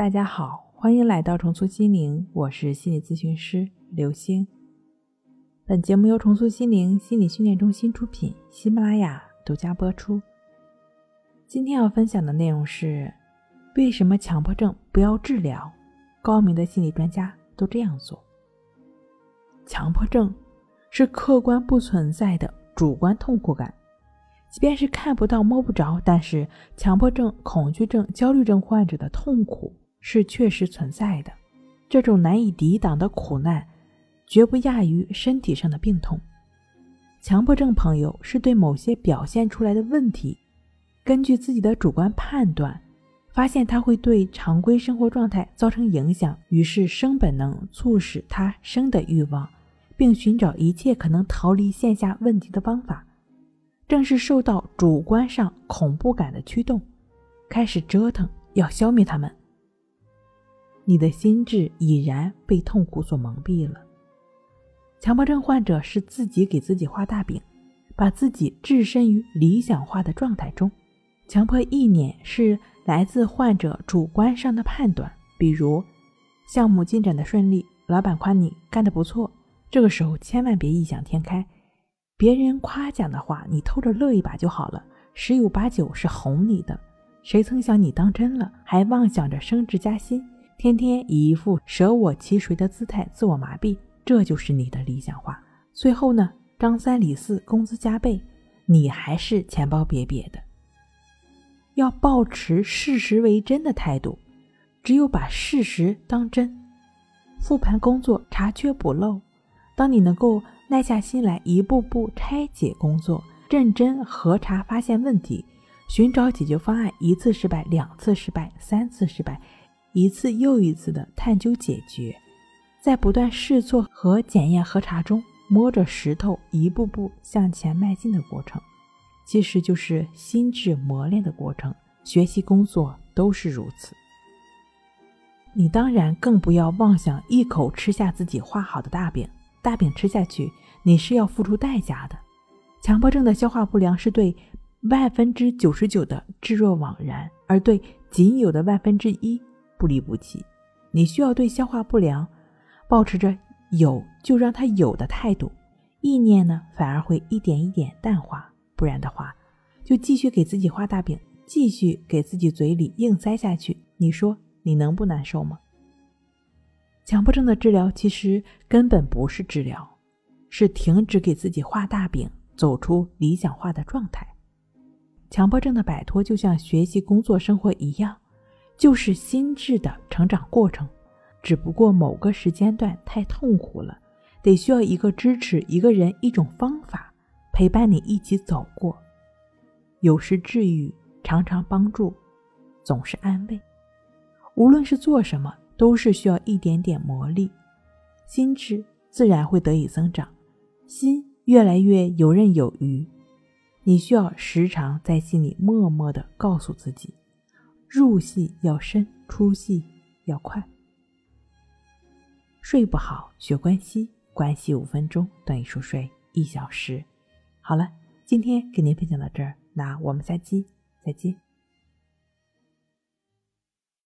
大家好，欢迎来到重塑心灵，我是心理咨询师刘星。本节目由重塑心灵心理训练中心出品，喜马拉雅独家播出。今天要分享的内容是：为什么强迫症不要治疗？高明的心理专家都这样做。强迫症是客观不存在的主观痛苦感。即便是看不到、摸不着，但是强迫症、恐惧症、焦虑症患者的痛苦是确实存在的。这种难以抵挡的苦难，绝不亚于身体上的病痛。强迫症朋友是对某些表现出来的问题，根据自己的主观判断，发现它会对常规生活状态造成影响，于是生本能促使他生的欲望，并寻找一切可能逃离线下问题的方法。正是受到主观上恐怖感的驱动，开始折腾要消灭他们。你的心智已然被痛苦所蒙蔽了。强迫症患者是自己给自己画大饼，把自己置身于理想化的状态中。强迫意念是来自患者主观上的判断，比如项目进展的顺利，老板夸你干得不错，这个时候千万别异想天开。别人夸奖的话，你偷着乐一把就好了，十有八九是哄你的。谁曾想你当真了，还妄想着升职加薪，天天以一副舍我其谁的姿态自我麻痹，这就是你的理想化。最后呢，张三李四工资加倍，你还是钱包瘪瘪的。要保持事实为真的态度，只有把事实当真，复盘工作，查缺补漏。当你能够耐下心来，一步步拆解工作，认真核查，发现问题，寻找解决方案，一次失败，两次失败，三次失败，一次又一次的探究解决，在不断试错和检验核查中，摸着石头一步步向前迈进的过程，其实就是心智磨练的过程。学习工作都是如此。你当然更不要妄想一口吃下自己画好的大饼。大饼吃下去，你是要付出代价的。强迫症的消化不良是对万分之九十九的置若罔然，而对仅有的万分之一不离不弃。你需要对消化不良保持着有就让它有的态度，意念呢反而会一点一点淡化。不然的话，就继续给自己画大饼，继续给自己嘴里硬塞下去。你说你能不难受吗？强迫症的治疗其实根本不是治疗，是停止给自己画大饼，走出理想化的状态。强迫症的摆脱就像学习、工作、生活一样，就是心智的成长过程。只不过某个时间段太痛苦了，得需要一个支持，一个人，一种方法陪伴你一起走过。有时治愈，常常帮助，总是安慰。无论是做什么。都是需要一点点磨砺，心智自然会得以增长，心越来越游刃有余。你需要时常在心里默默的告诉自己：入戏要深，出戏要快。睡不好学关系，关系五分钟等于熟睡一小时。好了，今天给您分享到这儿，那我们下期再见。